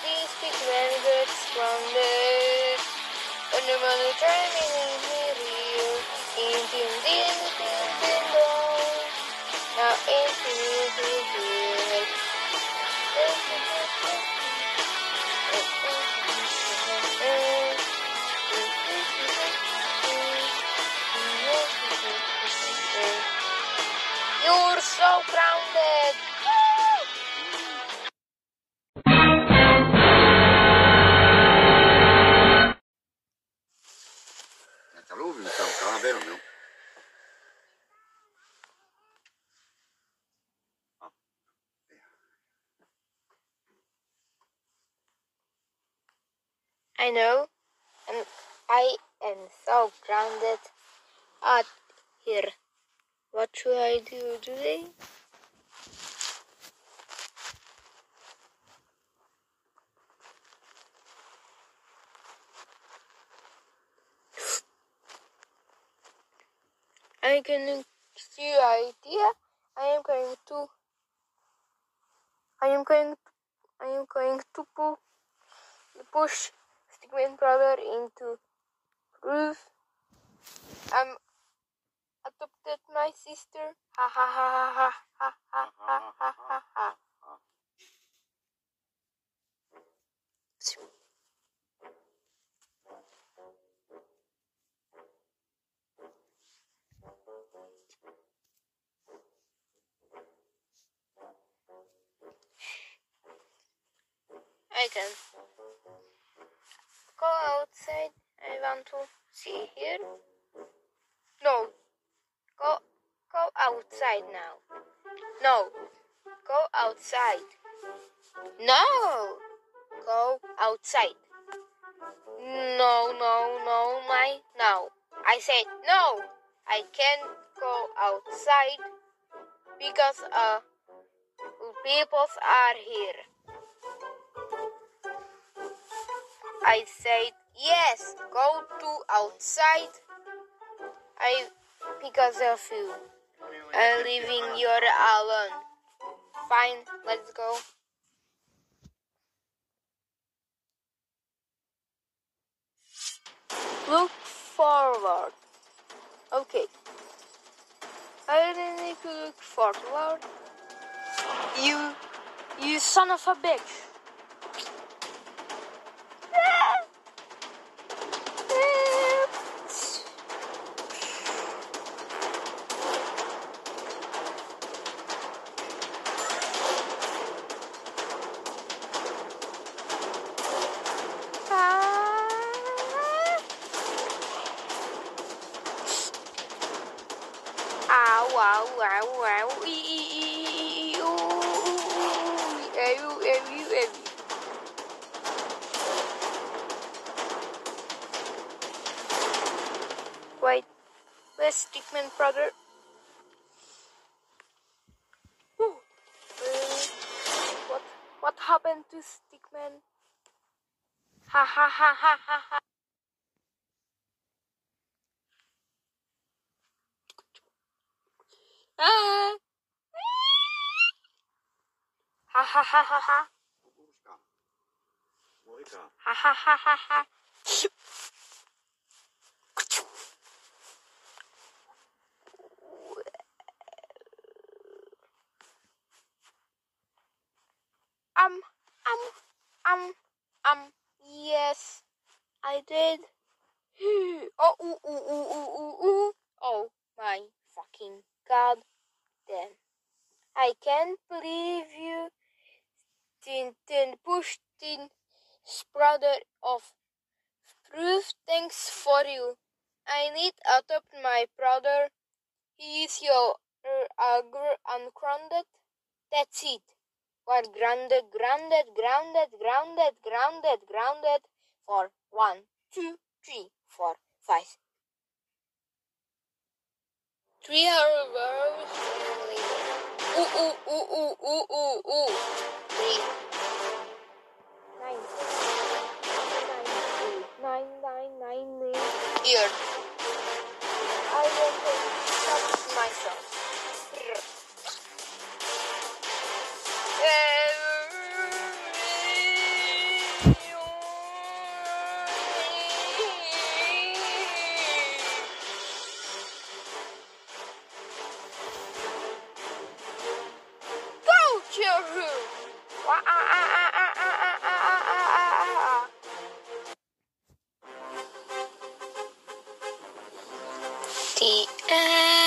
please pick many birds from there. The mother driving in the rear, in the din din din. Now it's the music. You're so grounded. I know, and I am so grounded out here. What should I do today? I can see idea. I am going to. I am going. I am going to push Stickman brother into roof. I'm adopted my sister. Ha ha ha ha ha ha ha ha ha ha. I can go outside. I want to see here. No. Go go outside now. No. Go outside. No. Go outside. No, no, no, my no. I said no. I can't go outside because uh people are here. I said yes. Go to outside. I because of you. I'm leaving you alone. Fine, let's go. Look forward. Okay. I really need to look forward. You, you son of a bitch. Ew, ew, ew. Wait, where's Stickman brother? What, what happened to Stickman? Ha ha ha ha ha ha. Ha ha ha ha ha. Ha ha ha ha ha. Um, um, um, um, yes, I did. Oh, ooh, ooh, ooh, ooh, ooh, ooh. Oh my fucking god damn. I can't believe you didn't push the brother of proof. Thanks for you. I need adopt my brother. He is your uh, ungrounded. That's it. We're grounded, grounded, grounded, grounded, grounded, grounded for one, two, three, four, five. Three hours later. Ooh, ooh, ooh, ooh, ooh, ooh, ooh. Three. Nine. Nine, nine, nine, nine. Here. The end.